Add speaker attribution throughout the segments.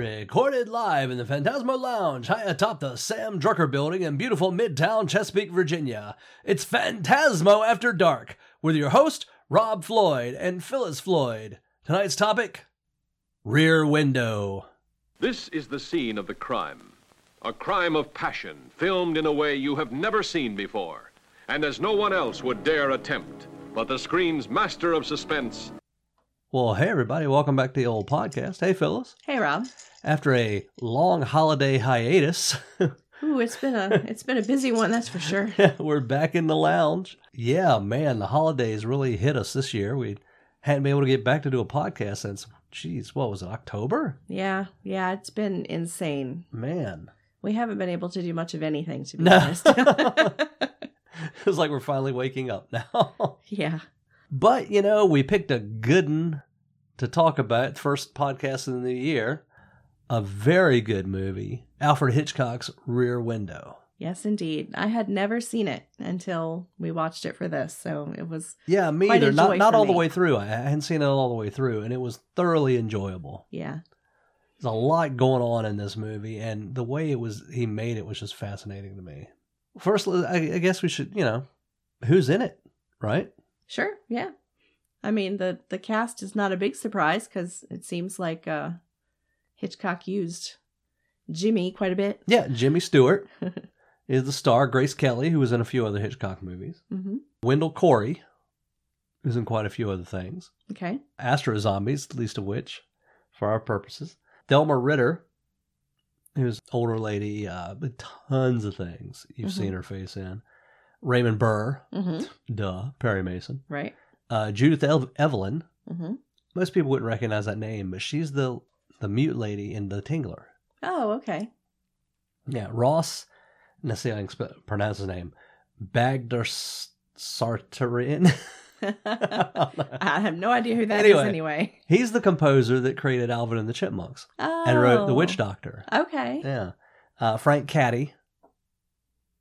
Speaker 1: Recorded live in the Phantasmo Lounge high atop the Sam Drucker building in beautiful Midtown Chesapeake, Virginia. It's Phantasmo After Dark with your host, Rob Floyd and Phyllis Floyd. Tonight's topic Rear Window.
Speaker 2: This is the scene of the crime. A crime of passion, filmed in a way you have never seen before, and as no one else would dare attempt. But the screen's master of suspense
Speaker 1: Well, hey, everybody, welcome back to the old podcast. Hey, Phyllis.
Speaker 3: Hey Rob.
Speaker 1: After a long holiday hiatus,
Speaker 3: Ooh, it's been a it's been a busy one, that's for sure.
Speaker 1: we're back in the lounge. Yeah, man, the holidays really hit us this year. We hadn't been able to get back to do a podcast since, geez, what was it, October?
Speaker 3: Yeah, yeah, it's been insane.
Speaker 1: Man.
Speaker 3: We haven't been able to do much of anything to be
Speaker 1: No.
Speaker 3: honest.
Speaker 1: It's like we're finally waking up now.
Speaker 3: yeah.
Speaker 1: but, you know, we picked a good one to talk about. First podcast in the new year. A very good movie. Alfred Hitchcock's Rear Window.
Speaker 3: Yes, indeed. I had never seen it until we watched it for this, so it was
Speaker 1: Yeah, me either. Not not all the way through. I hadn't seen it all the way through, and it was thoroughly enjoyable.
Speaker 3: yeah.
Speaker 1: There's a lot going on in this movie, and the way it was he made it was just fascinating to me. First, I, I guess we should, you know, who's in it, right?
Speaker 3: Sure, yeah. I mean, the the cast is not a big surprise cuz it seems like uh Hitchcock used Jimmy quite a bit.
Speaker 1: Yeah, Jimmy Stewart is the star. Grace Kelly, who was in a few other Hitchcock movies.
Speaker 3: Mhm.
Speaker 1: Wendell Corey, is in quite a few other things.
Speaker 3: Okay.
Speaker 1: Astro Zombies, the least of which, for our purposes. Thelma Ritter, who's an older lady, uh, tons of things you've
Speaker 3: Mhm.
Speaker 1: seen her face in. Raymond Burr,
Speaker 3: Mhm.
Speaker 1: duh, Perry Mason.
Speaker 3: Right.
Speaker 1: Uh, Judith Ev- Evelyn,
Speaker 3: Mhm.
Speaker 1: most people wouldn't recognize that name, but she's the the mute lady in The Tingler.
Speaker 3: Oh, okay.
Speaker 1: Yeah, Ross, let's see how I can pronounce his name. Bagder Sartarin.
Speaker 3: I have no idea who that is
Speaker 1: Anyway.
Speaker 3: anyway.
Speaker 1: He's the composer that created Alvin and the Chipmunks
Speaker 3: Oh.
Speaker 1: and wrote The Witch Doctor.
Speaker 3: Okay.
Speaker 1: Yeah. Uh, Frank Cady,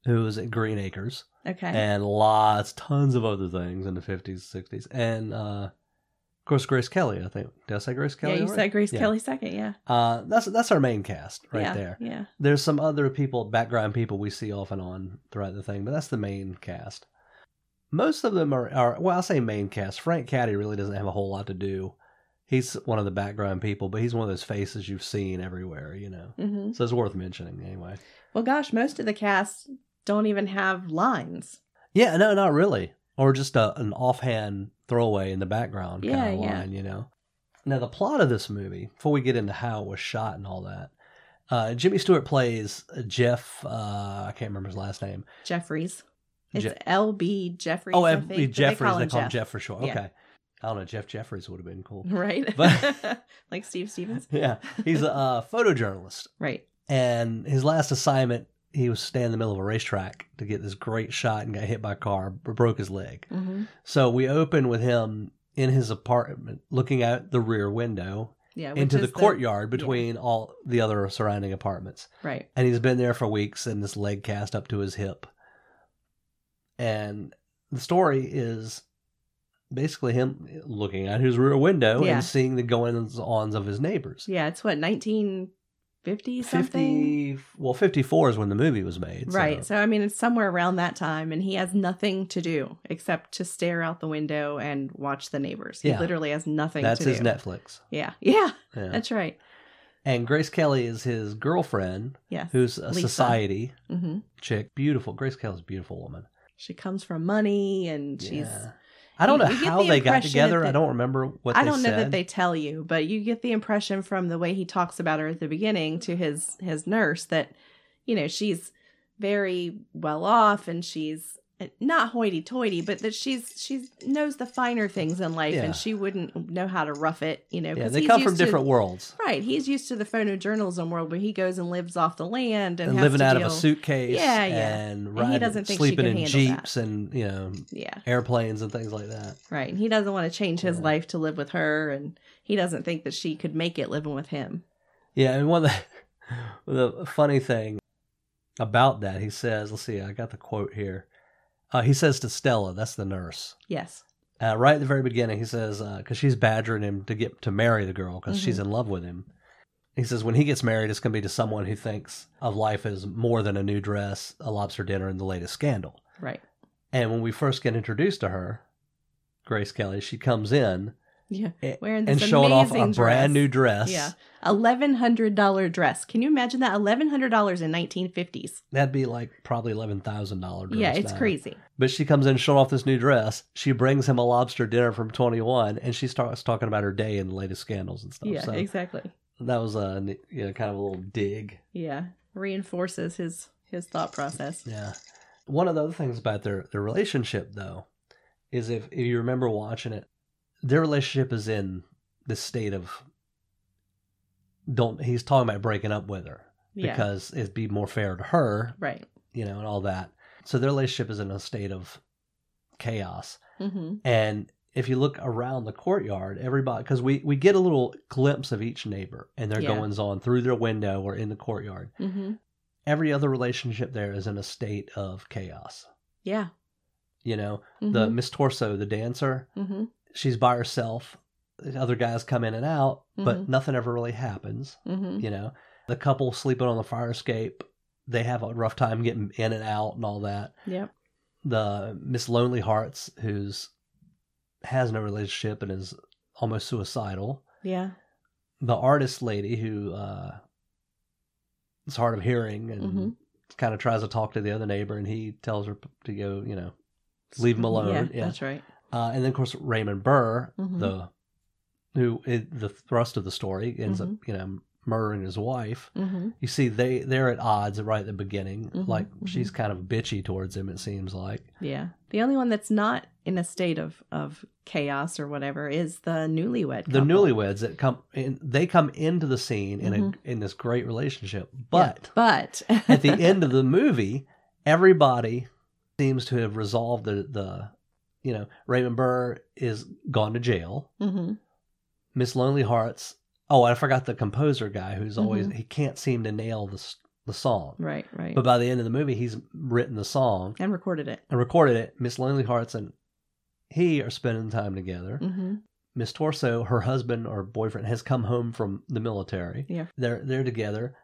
Speaker 1: who was at Green Acres,
Speaker 3: Okay.
Speaker 1: and lots, tons of other things in the 50s, 60s. And, uh, course, Grace Kelly, I think. Did I say Grace Kelly?
Speaker 3: yeah,
Speaker 1: you
Speaker 3: said Grace
Speaker 1: Yeah.
Speaker 3: Kelly second, yeah.
Speaker 1: Uh, that's, that's our main cast right
Speaker 3: yeah,
Speaker 1: there.
Speaker 3: Yeah.
Speaker 1: There's some other people, background people we see off and on throughout the thing, but that's the main cast. Most of them are, are well, I'll say main cast. Frank Cady really doesn't have a whole lot to do. He's one of the background people, but he's one of those faces you've seen everywhere, you know.
Speaker 3: hmm
Speaker 1: So it's worth mentioning anyway.
Speaker 3: Well, gosh, most of the cast don't even have lines.
Speaker 1: Yeah, no, not really. Or just a, an offhand throwaway in the background kind of
Speaker 3: yeah.
Speaker 1: line, you know. Now, the plot of this movie, before we get into how it was shot and all that, uh, Jimmy Stewart plays Jeff, uh, I can't remember his last name.
Speaker 3: Jeffries. It's
Speaker 1: Je-
Speaker 3: L.B. Jeffries.
Speaker 1: oh,
Speaker 3: I
Speaker 1: F-
Speaker 3: think, but
Speaker 1: Jeffries. They call, him
Speaker 3: Jeff.
Speaker 1: Jeff for short.
Speaker 3: Yeah.
Speaker 1: Okay. I don't know. Jeff Jeffries would have been cool.
Speaker 3: Right?
Speaker 1: But-
Speaker 3: like Steve Stevens?
Speaker 1: yeah. He's a uh, photojournalist.
Speaker 3: Right.
Speaker 1: And his last assignment, he was standing in the middle of a racetrack to get this great shot and got hit by a car, broke his leg.
Speaker 3: hmm
Speaker 1: So we open with him in his apartment, looking out the rear window
Speaker 3: Yeah.
Speaker 1: into the courtyard between all the other surrounding apartments.
Speaker 3: Right.
Speaker 1: And he's been there for weeks and this leg cast up to his hip. And the story is basically him looking out his rear window
Speaker 3: Yeah.
Speaker 1: and seeing the goings ons of his neighbors.
Speaker 3: Yeah. It's what, 1950 something?
Speaker 1: 50, well, 54 is when the movie was made.
Speaker 3: Right. So, I mean, it's somewhere around that time, and he has nothing to do except to stare out the window and watch the neighbors. He literally has nothing
Speaker 1: that's
Speaker 3: to
Speaker 1: his
Speaker 3: do.
Speaker 1: Netflix.
Speaker 3: Yeah. Yeah.
Speaker 1: Yeah.
Speaker 3: That's right.
Speaker 1: and Grace Kelly is his girlfriend,
Speaker 3: Yes.
Speaker 1: who's a
Speaker 3: Lisa.
Speaker 1: society
Speaker 3: hmm
Speaker 1: chick. Beautiful. Grace Kelly's a beautiful woman.
Speaker 3: She comes from money, and she's.
Speaker 1: Yeah. I don't know
Speaker 3: you
Speaker 1: how
Speaker 3: the
Speaker 1: they got together.
Speaker 3: that
Speaker 1: I don't remember what
Speaker 3: I don't know
Speaker 1: said.
Speaker 3: that they tell you, but you get the impression from the way he talks about her at the beginning to his his nurse that you know she's very well off and she's not hoity-toity, but that she's she's knows the finer things in life
Speaker 1: Yeah.
Speaker 3: and she wouldn't know how to rough it, you know.
Speaker 1: Yeah, they come from
Speaker 3: to-
Speaker 1: different worlds.
Speaker 3: Right, he's used to the photojournalism world where he goes and lives off the land and,
Speaker 1: And living out of a suitcase
Speaker 3: Yeah, yeah.
Speaker 1: and
Speaker 3: And he doesn't think she
Speaker 1: sleeping
Speaker 3: can
Speaker 1: in
Speaker 3: handle that.
Speaker 1: jeeps and you know
Speaker 3: Yeah,
Speaker 1: airplanes and things like that.
Speaker 3: right. And he doesn't want to change his
Speaker 1: Yeah.
Speaker 3: life to live with her, and he doesn't think that she could make it living with him.
Speaker 1: Yeah, and one of the the funny thing about that, he says, let's see, I got the quote here. Uh, he says to Stella, that's the nurse,
Speaker 3: Yes.
Speaker 1: uh, right at the very beginning, he says, because she's badgering him to get to marry the girl because she's
Speaker 3: Mhm.
Speaker 1: in love with him. He says when he gets married, it's going to be to someone who thinks of life as more than a new dress, a lobster dinner, and the latest scandal.
Speaker 3: Right.
Speaker 1: And when we first get introduced to her, Grace Kelly, she comes in
Speaker 3: Yeah. Wearing
Speaker 1: and
Speaker 3: this
Speaker 1: showing off a
Speaker 3: amazing
Speaker 1: brand new dress.
Speaker 3: Yeah. Eleven hundred dollar dress. Can you imagine that? Eleven hundred dollars in nineteen fifties.
Speaker 1: That'd be like probably eleven thousand dollar dress.
Speaker 3: Yeah, it's
Speaker 1: now.
Speaker 3: crazy.
Speaker 1: But she comes in showing off this new dress. She brings him a lobster dinner from Twenty One, and she starts talking about her day and the latest scandals and stuff.
Speaker 3: Yeah,
Speaker 1: so
Speaker 3: exactly.
Speaker 1: that was a you know kind of a little dig.
Speaker 3: Yeah. Reinforces his his thought process.
Speaker 1: Yeah. One of the other things about their their relationship though is if, if you remember watching it, their relationship is in this state of don't he's talking about breaking up with her
Speaker 3: Yeah.
Speaker 1: because it'd be more fair to her,
Speaker 3: right.
Speaker 1: you know, and all that. So their relationship is in a state of chaos.
Speaker 3: Mm-hmm.
Speaker 1: And if you look around the courtyard, everybody, because we, we get a little glimpse of each neighbor and their
Speaker 3: Yeah.
Speaker 1: goings on through their window or in the courtyard.
Speaker 3: Mm-hmm.
Speaker 1: Every other relationship there is in a state of chaos.
Speaker 3: Yeah.
Speaker 1: You know, the
Speaker 3: Mhm.
Speaker 1: Miss Torso, the dancer,
Speaker 3: Mm-hmm.
Speaker 1: She's by herself. The other guys come in and out, but
Speaker 3: Mhm.
Speaker 1: nothing ever really happens.
Speaker 3: Mm-hmm.
Speaker 1: You know, the couple sleeping on the fire escape, they have a rough time getting in and out and all that.
Speaker 3: Yep.
Speaker 1: the Miss Lonely Hearts, who's has no relationship and is almost suicidal.
Speaker 3: Yeah.
Speaker 1: The artist lady who uh, is hard of hearing and
Speaker 3: Mhm.
Speaker 1: kind of tries to talk to the other neighbor, and he tells her to go, you know, leave him alone.
Speaker 3: Yeah,
Speaker 1: Yeah,
Speaker 3: that's right.
Speaker 1: Uh, and then of course Raymond Burr,
Speaker 3: Mhm.
Speaker 1: the who is the thrust of the story ends
Speaker 3: Mm-hmm.
Speaker 1: up, you know, murdering his wife.
Speaker 3: Mm-hmm.
Speaker 1: You see, they they're at odds right at the beginning.
Speaker 3: Mhm,
Speaker 1: Like
Speaker 3: mhm.
Speaker 1: she's kind of bitchy towards him. It seems like.
Speaker 3: Yeah. The only one that's not in a state of of chaos or whatever is the newlywed.
Speaker 1: the newlyweds that come in they come into the scene in a in this great relationship
Speaker 3: Yeah,
Speaker 1: but
Speaker 3: but
Speaker 1: at the end of the movie everybody seems to have resolved the the you know raymond burr is gone to jail
Speaker 3: hmm
Speaker 1: miss lonely hearts oh i forgot the composer guy who's always
Speaker 3: Mhm.
Speaker 1: he can't seem to nail the the song
Speaker 3: right, right,
Speaker 1: but by the end of the movie he's written the song
Speaker 3: and recorded it.
Speaker 1: and recorded it miss lonely hearts and he are spending time together
Speaker 3: hmm
Speaker 1: Miss Torso, her husband or boyfriend, has come home from the military.
Speaker 3: Yeah.
Speaker 1: They're they're together.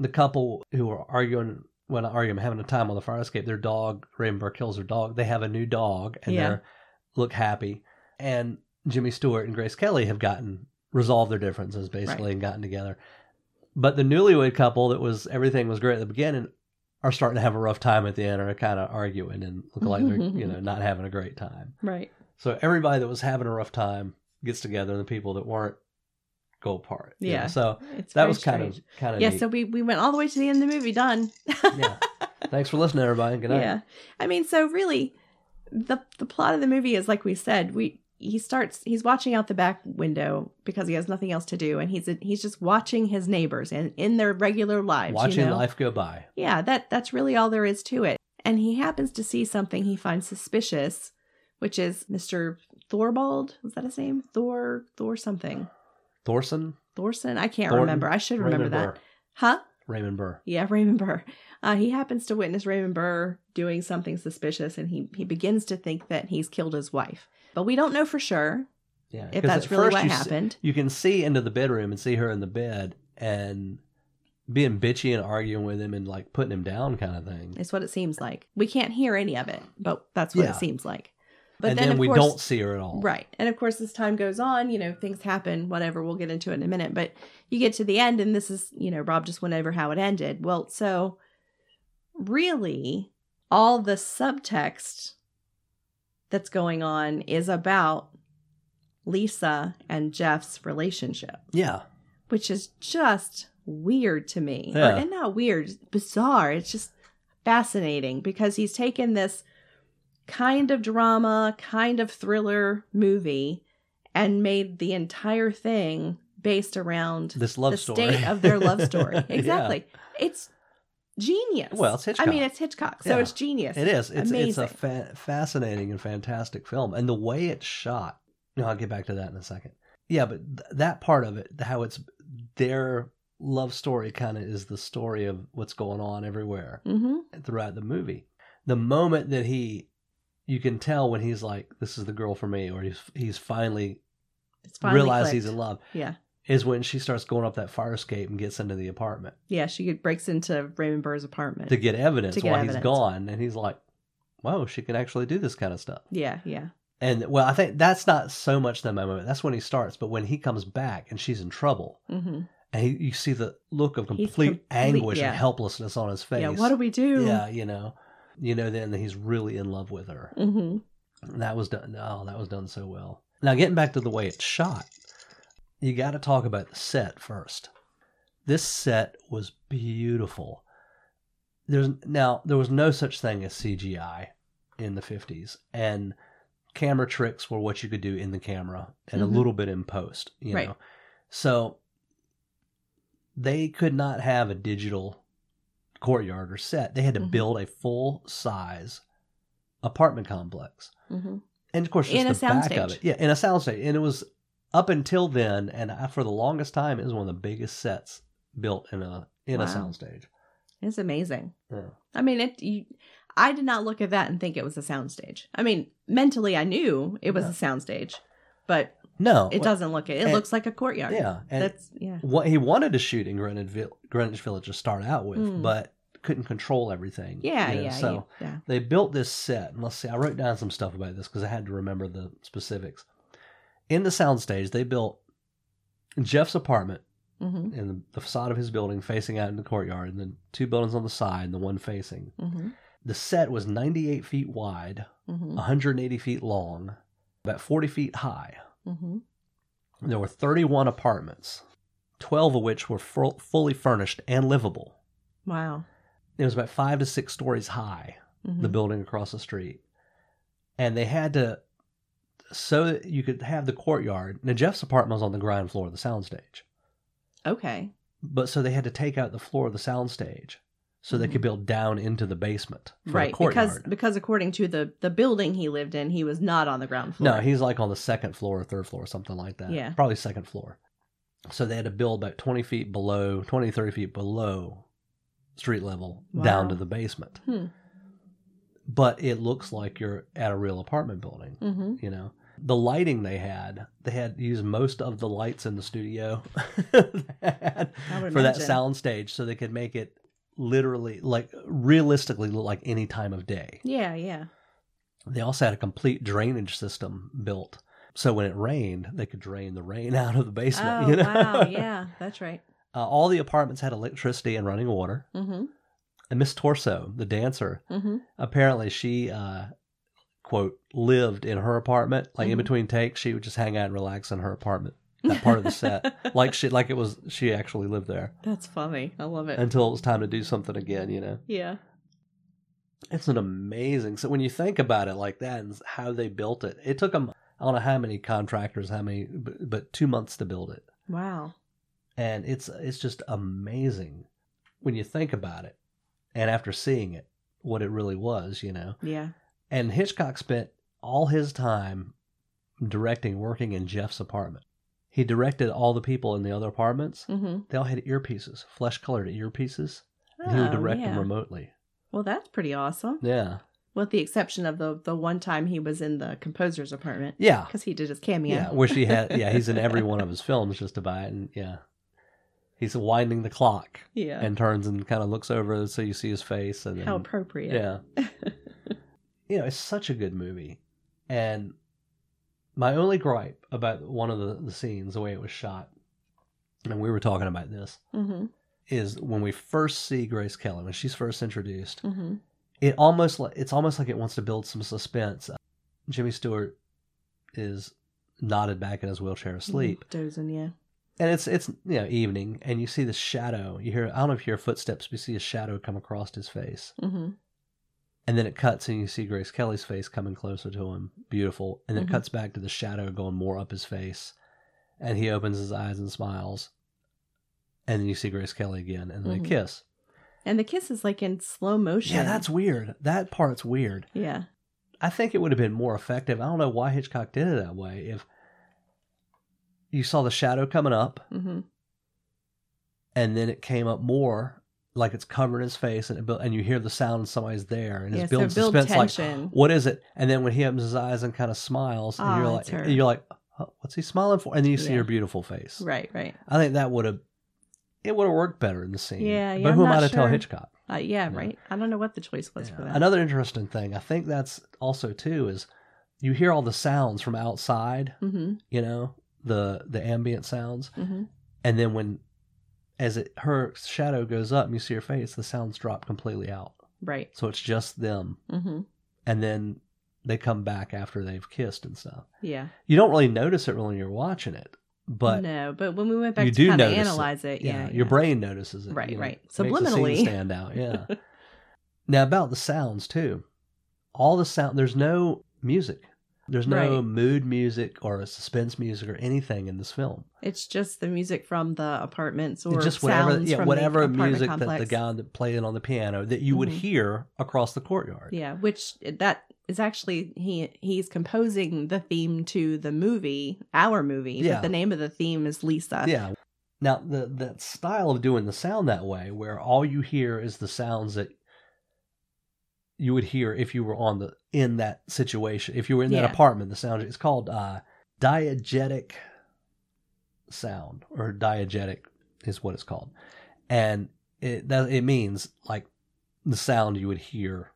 Speaker 1: The couple who are arguing when arguing having a time on the fire escape, their dog, Raymond Burr kills their dog. They have a new dog and
Speaker 3: Yeah.
Speaker 1: they look happy. And Jimmy Stewart and Grace Kelly have gotten resolved their differences basically
Speaker 3: Right.
Speaker 1: and gotten together. But the newlywed couple that was everything was great at the beginning are starting to have a rough time at the end or are kind of arguing and look like they're, you know, not having a great time.
Speaker 3: Right.
Speaker 1: So everybody that was having a rough time gets together, and the people that weren't go apart. you know?
Speaker 3: Yeah.
Speaker 1: So
Speaker 3: It's
Speaker 1: that was kind
Speaker 3: strange.
Speaker 1: of kind of
Speaker 3: yeah.
Speaker 1: neat.
Speaker 3: So we we went all the way to the end of the movie. Done.
Speaker 1: yeah. Thanks for listening, everybody. Good night.
Speaker 3: Yeah. I mean, so really, the the plot of the movie is like we said. We he starts he's watching out the back window because he has nothing else to do, and he's he's just watching his neighbors and in their regular lives.
Speaker 1: Watching
Speaker 3: you know?
Speaker 1: life go by.
Speaker 3: Yeah, that that's really all there is to it. And he happens to see something he finds suspicious, which is Mr. Thorvald. Was that his name? Thor Thor something.
Speaker 1: Thorson,
Speaker 3: Thorson? I can't
Speaker 1: Thornton?
Speaker 3: remember. I should remember
Speaker 1: Raymond
Speaker 3: that.
Speaker 1: Burr.
Speaker 3: Huh?
Speaker 1: Raymond Burr.
Speaker 3: Yeah, Raymond Burr. Uh, he happens to witness Raymond Burr doing something suspicious, and he he begins to think that he's killed his wife. But we don't know for sure
Speaker 1: Yeah.
Speaker 3: if that's really what
Speaker 1: you
Speaker 3: happened.
Speaker 1: you can see into the bedroom and see her in the bed and being bitchy and arguing with him and like putting him down, kind of thing.
Speaker 3: It's what it seems like. We can't hear any of it, but that's what
Speaker 1: Yeah.
Speaker 3: it seems like. But
Speaker 1: and
Speaker 3: then,
Speaker 1: then, we
Speaker 3: course,
Speaker 1: don't see her at all.
Speaker 3: Right. And of course, as time goes on, you know, things happen, whatever. We'll get into it in a minute. But you get to the end, and this is, you know, Rob just went over how it ended. Well, so really, all the subtext that's going on is about Lisa and Jeff's relationship,
Speaker 1: Yeah.
Speaker 3: which is just weird to me. Or- and not weird, bizarre. It's just fascinating because he's taken this kind of drama, kind of thriller movie and made the entire thing based around
Speaker 1: This love
Speaker 3: the
Speaker 1: story.
Speaker 3: state of their love story.
Speaker 1: Yeah.
Speaker 3: Exactly. It's genius.
Speaker 1: Well, it's
Speaker 3: I mean, it's Hitchcock, so
Speaker 1: Yeah.
Speaker 3: it's genius.
Speaker 1: It is. It's it's a fa- fascinating and fantastic film, and the way it's shot. No, I'll get back to that in a second. Yeah, but th- that part of it, how it's their love story, kind of is the story of what's going on everywhere
Speaker 3: hmm
Speaker 1: throughout the movie. The moment that he, you can tell when he's like, "This is the girl for me," or he's he's finally,
Speaker 3: finally
Speaker 1: realized
Speaker 3: clicked.
Speaker 1: he's in love.
Speaker 3: Yeah.
Speaker 1: is when she starts going up that fire escape and gets into the apartment
Speaker 3: Yeah, she breaks into Raymond Burr's apartment.
Speaker 1: to get evidence
Speaker 3: To get
Speaker 1: while
Speaker 3: evidence.
Speaker 1: he's gone. And he's like, whoa, she can actually do this kind of stuff.
Speaker 3: yeah, yeah.
Speaker 1: And well, I think that's not so much the moment. That's when he starts. But when he comes back and she's in trouble,
Speaker 3: hmm
Speaker 1: and he, you see the look of complete
Speaker 3: complete-
Speaker 1: anguish
Speaker 3: yeah.
Speaker 1: and helplessness on his face.
Speaker 3: Yeah, what do we do?
Speaker 1: Yeah, you know, you know, then that he's really in love with her.
Speaker 3: hmm
Speaker 1: That was done. Oh, that was done so well. Now, getting back to the way it's shot, you got to talk about the set first. This set was beautiful. There's now there was no such thing as CGI in the 50s, and camera tricks were what you could do in the camera and
Speaker 3: Mhm.
Speaker 1: a little bit in post. You
Speaker 3: Right.
Speaker 1: know, so they could not have a digital courtyard or set. They had to
Speaker 3: Mhm.
Speaker 1: build a full size apartment complex
Speaker 3: hmm
Speaker 1: and of course just
Speaker 3: In a
Speaker 1: the back of
Speaker 3: soundstage.
Speaker 1: it yeah in a soundstage and it was up until then and I- for the longest time it was one of the biggest sets built in a in a soundstage
Speaker 3: It's amazing.
Speaker 1: yeah.
Speaker 3: I mean, it. You, I did not look at that and think it was a soundstage. I mean, mentally, I knew it was
Speaker 1: Yeah.
Speaker 3: a soundstage, but
Speaker 1: no
Speaker 3: it doesn't look it. It
Speaker 1: and-
Speaker 3: looks like a courtyard.
Speaker 1: yeah and
Speaker 3: That's yeah.
Speaker 1: what he wanted to shoot in greenwich, greenwich village to start out with
Speaker 3: Mm.
Speaker 1: but couldn't control everything
Speaker 3: Yeah,
Speaker 1: you know,
Speaker 3: yeah,
Speaker 1: so
Speaker 3: yeah.
Speaker 1: they built this set and let's see i wrote down some stuff about this because i had to remember the specifics in the soundstage they built jeff's apartment
Speaker 3: Mm-hmm.
Speaker 1: and the, the facade of his building facing out in the courtyard, and then two buildings on the side, and the one facing.
Speaker 3: Mm-hmm.
Speaker 1: The set was 98 feet wide,
Speaker 3: Mm-hmm.
Speaker 1: 180 feet long, about 40 feet high.
Speaker 3: Mm-hmm.
Speaker 1: There were 31 apartments, 12 of which were full, fully furnished and livable.
Speaker 3: Wow.
Speaker 1: It was about five to six stories high,
Speaker 3: Mm-hmm.
Speaker 1: the building across the street. And they had to, so that you could have the courtyard. Now, Jeff's apartment was on the ground floor of the soundstage.
Speaker 3: okay.
Speaker 1: but so they had to take out the floor of the soundstage so they could build down into the basement
Speaker 3: right. Because because according to the the building he lived in, he was not on the ground floor.
Speaker 1: no, he's like on the second floor or third floor or something like that.
Speaker 3: Yeah.
Speaker 1: Probably second floor. So they had to build about 20 feet below, 20, 30 feet below street level down to the basement.
Speaker 3: Hmm.
Speaker 1: But it looks like you're at a real apartment building,
Speaker 3: Mm-hmm.
Speaker 1: you know. The lighting they had, they had used most of the lights in the studio they had
Speaker 3: I would
Speaker 1: for that sound stage so they could make it literally like realistically look like any time of day.
Speaker 3: Yeah, yeah.
Speaker 1: They also had a complete drainage system built. So when it rained, they could drain the rain out of the basement.
Speaker 3: Oh
Speaker 1: you know?
Speaker 3: wow, yeah, that's right.
Speaker 1: Uh, all the apartments had electricity and running water.
Speaker 3: Mm-hmm.
Speaker 1: And Miss Torso, the dancer,
Speaker 3: Mm-hmm.
Speaker 1: apparently she uh, quote lived in her apartment. Like in
Speaker 3: Mhm.
Speaker 1: between takes, she would just hang out and relax in her apartment. That part of the set, like she like it was she actually lived there
Speaker 3: That's funny. I love it.
Speaker 1: until it was time to do something again. You know.
Speaker 3: yeah.
Speaker 1: It's an amazing. So when you think about it like that and how they built it, it took them I don't know how many contractors, how many, but, but two months to build it,
Speaker 3: Wow.
Speaker 1: and it's it's just amazing when you think about it, and after seeing it, what it really was, you know.
Speaker 3: Yeah.
Speaker 1: And Hitchcock spent all his time directing, working in Jeff's apartment. He directed all the people in the other apartments.
Speaker 3: Mm-hmm.
Speaker 1: They all had earpieces, flesh colored earpieces, and he would direct them
Speaker 3: Oh, yeah.
Speaker 1: remotely.
Speaker 3: Well, that's pretty awesome.
Speaker 1: Yeah,
Speaker 3: With the exception of the the one time he was in the composer's apartment
Speaker 1: yeah.
Speaker 3: because he did his cameo.
Speaker 1: Yeah, which he had. Yeah, he's in every one of his films just about, it and yeah, he's winding the clock
Speaker 3: yeah.
Speaker 1: and turns and kind of looks over so you see his face, and then,
Speaker 3: How appropriate.
Speaker 1: yeah, you know, it's such a good movie, and my only gripe about one of the the scenes, the way it was shot, and we were talking about this,
Speaker 3: mm-hmm.
Speaker 1: is when we first see Grace Kelly when she's first introduced.
Speaker 3: Mm-hmm.
Speaker 1: It almost like it's almost like it wants to build some suspense. Jimmy Stewart is nodded back in his wheelchair asleep.
Speaker 3: Dozing, yeah.
Speaker 1: and it's it's you know evening and you see the shadow you hear i don't know if you hear footsteps but you see a shadow come across his face
Speaker 3: Mm-hmm.
Speaker 1: And then it cuts and you see grace kelly's face coming closer to him beautiful and then
Speaker 3: Mhm.
Speaker 1: it cuts back to the shadow going more up his face and he opens his eyes and smiles and then you see grace kelly again and then
Speaker 3: Mhm.
Speaker 1: they kiss
Speaker 3: And the kiss is like in slow motion.
Speaker 1: yeah that's weird that part's weird
Speaker 3: yeah.
Speaker 1: i think it would have been more effective i don't know why hitchcock did it that way if you saw the shadow coming up
Speaker 3: Mm-hmm.
Speaker 1: and then it came up more like it's covering his face and it built, and you hear the sound somebody's there and it's
Speaker 3: Yeah, so build
Speaker 1: suspense
Speaker 3: tension.
Speaker 1: like what is it and then when he opens his eyes and kind of smiles and
Speaker 3: Ah,
Speaker 1: you're like you're like oh, what's he smiling for? And then you see
Speaker 3: Yeah.
Speaker 1: her beautiful face.
Speaker 3: Right, right.
Speaker 1: I think that would have it would have worked better in the scene.
Speaker 3: Yeah, yeah,
Speaker 1: But who am I to tell. Hitchcock?
Speaker 3: Uh, yeah, right. I don't know what the choice was
Speaker 1: Yeah.
Speaker 3: for that.
Speaker 1: Another interesting thing, I think that's also too is you hear all the sounds from outside.
Speaker 3: Mm-hmm.
Speaker 1: You know the the ambient sounds,
Speaker 3: Mm-hmm.
Speaker 1: and then when as it her shadow goes up and you see her face, the sounds drop completely out.
Speaker 3: Right.
Speaker 1: So it's just them,
Speaker 3: Mm-hmm.
Speaker 1: and then they come back after they've kissed and stuff.
Speaker 3: Yeah.
Speaker 1: You don't really notice it when you're watching it, but
Speaker 3: no, but when we went back
Speaker 1: you
Speaker 3: to kind of
Speaker 1: notice it.
Speaker 3: analyze it,
Speaker 1: yeah,
Speaker 3: yeah,
Speaker 1: your brain notices it.
Speaker 3: Right,
Speaker 1: you know,
Speaker 3: right. Subliminally.
Speaker 1: stand out. Yeah. now about the sounds too. All the sound. There's no music. There's no
Speaker 3: Right.
Speaker 1: mood music or suspense music or anything in this film.
Speaker 3: It's just the music from the apartments or
Speaker 1: It's just whatever,
Speaker 3: sounds
Speaker 1: yeah,
Speaker 3: from
Speaker 1: whatever
Speaker 3: the
Speaker 1: music
Speaker 3: complex.
Speaker 1: that the guy that played on the piano that you would
Speaker 3: Mhm.
Speaker 1: hear across the courtyard.
Speaker 3: Yeah, which that is actually he he's composing the theme to the movie, our movie.
Speaker 1: Yeah.
Speaker 3: But the name of the theme is Lisa.
Speaker 1: Yeah. Now the that style of doing the sound that way, where all you hear is the sounds that you would hear if you were on the in that situation. If you were in that
Speaker 3: Yeah.
Speaker 1: apartment, the sound it's called uh diegetic sound or diegetic is what it's called. And it that it means like the sound you would hear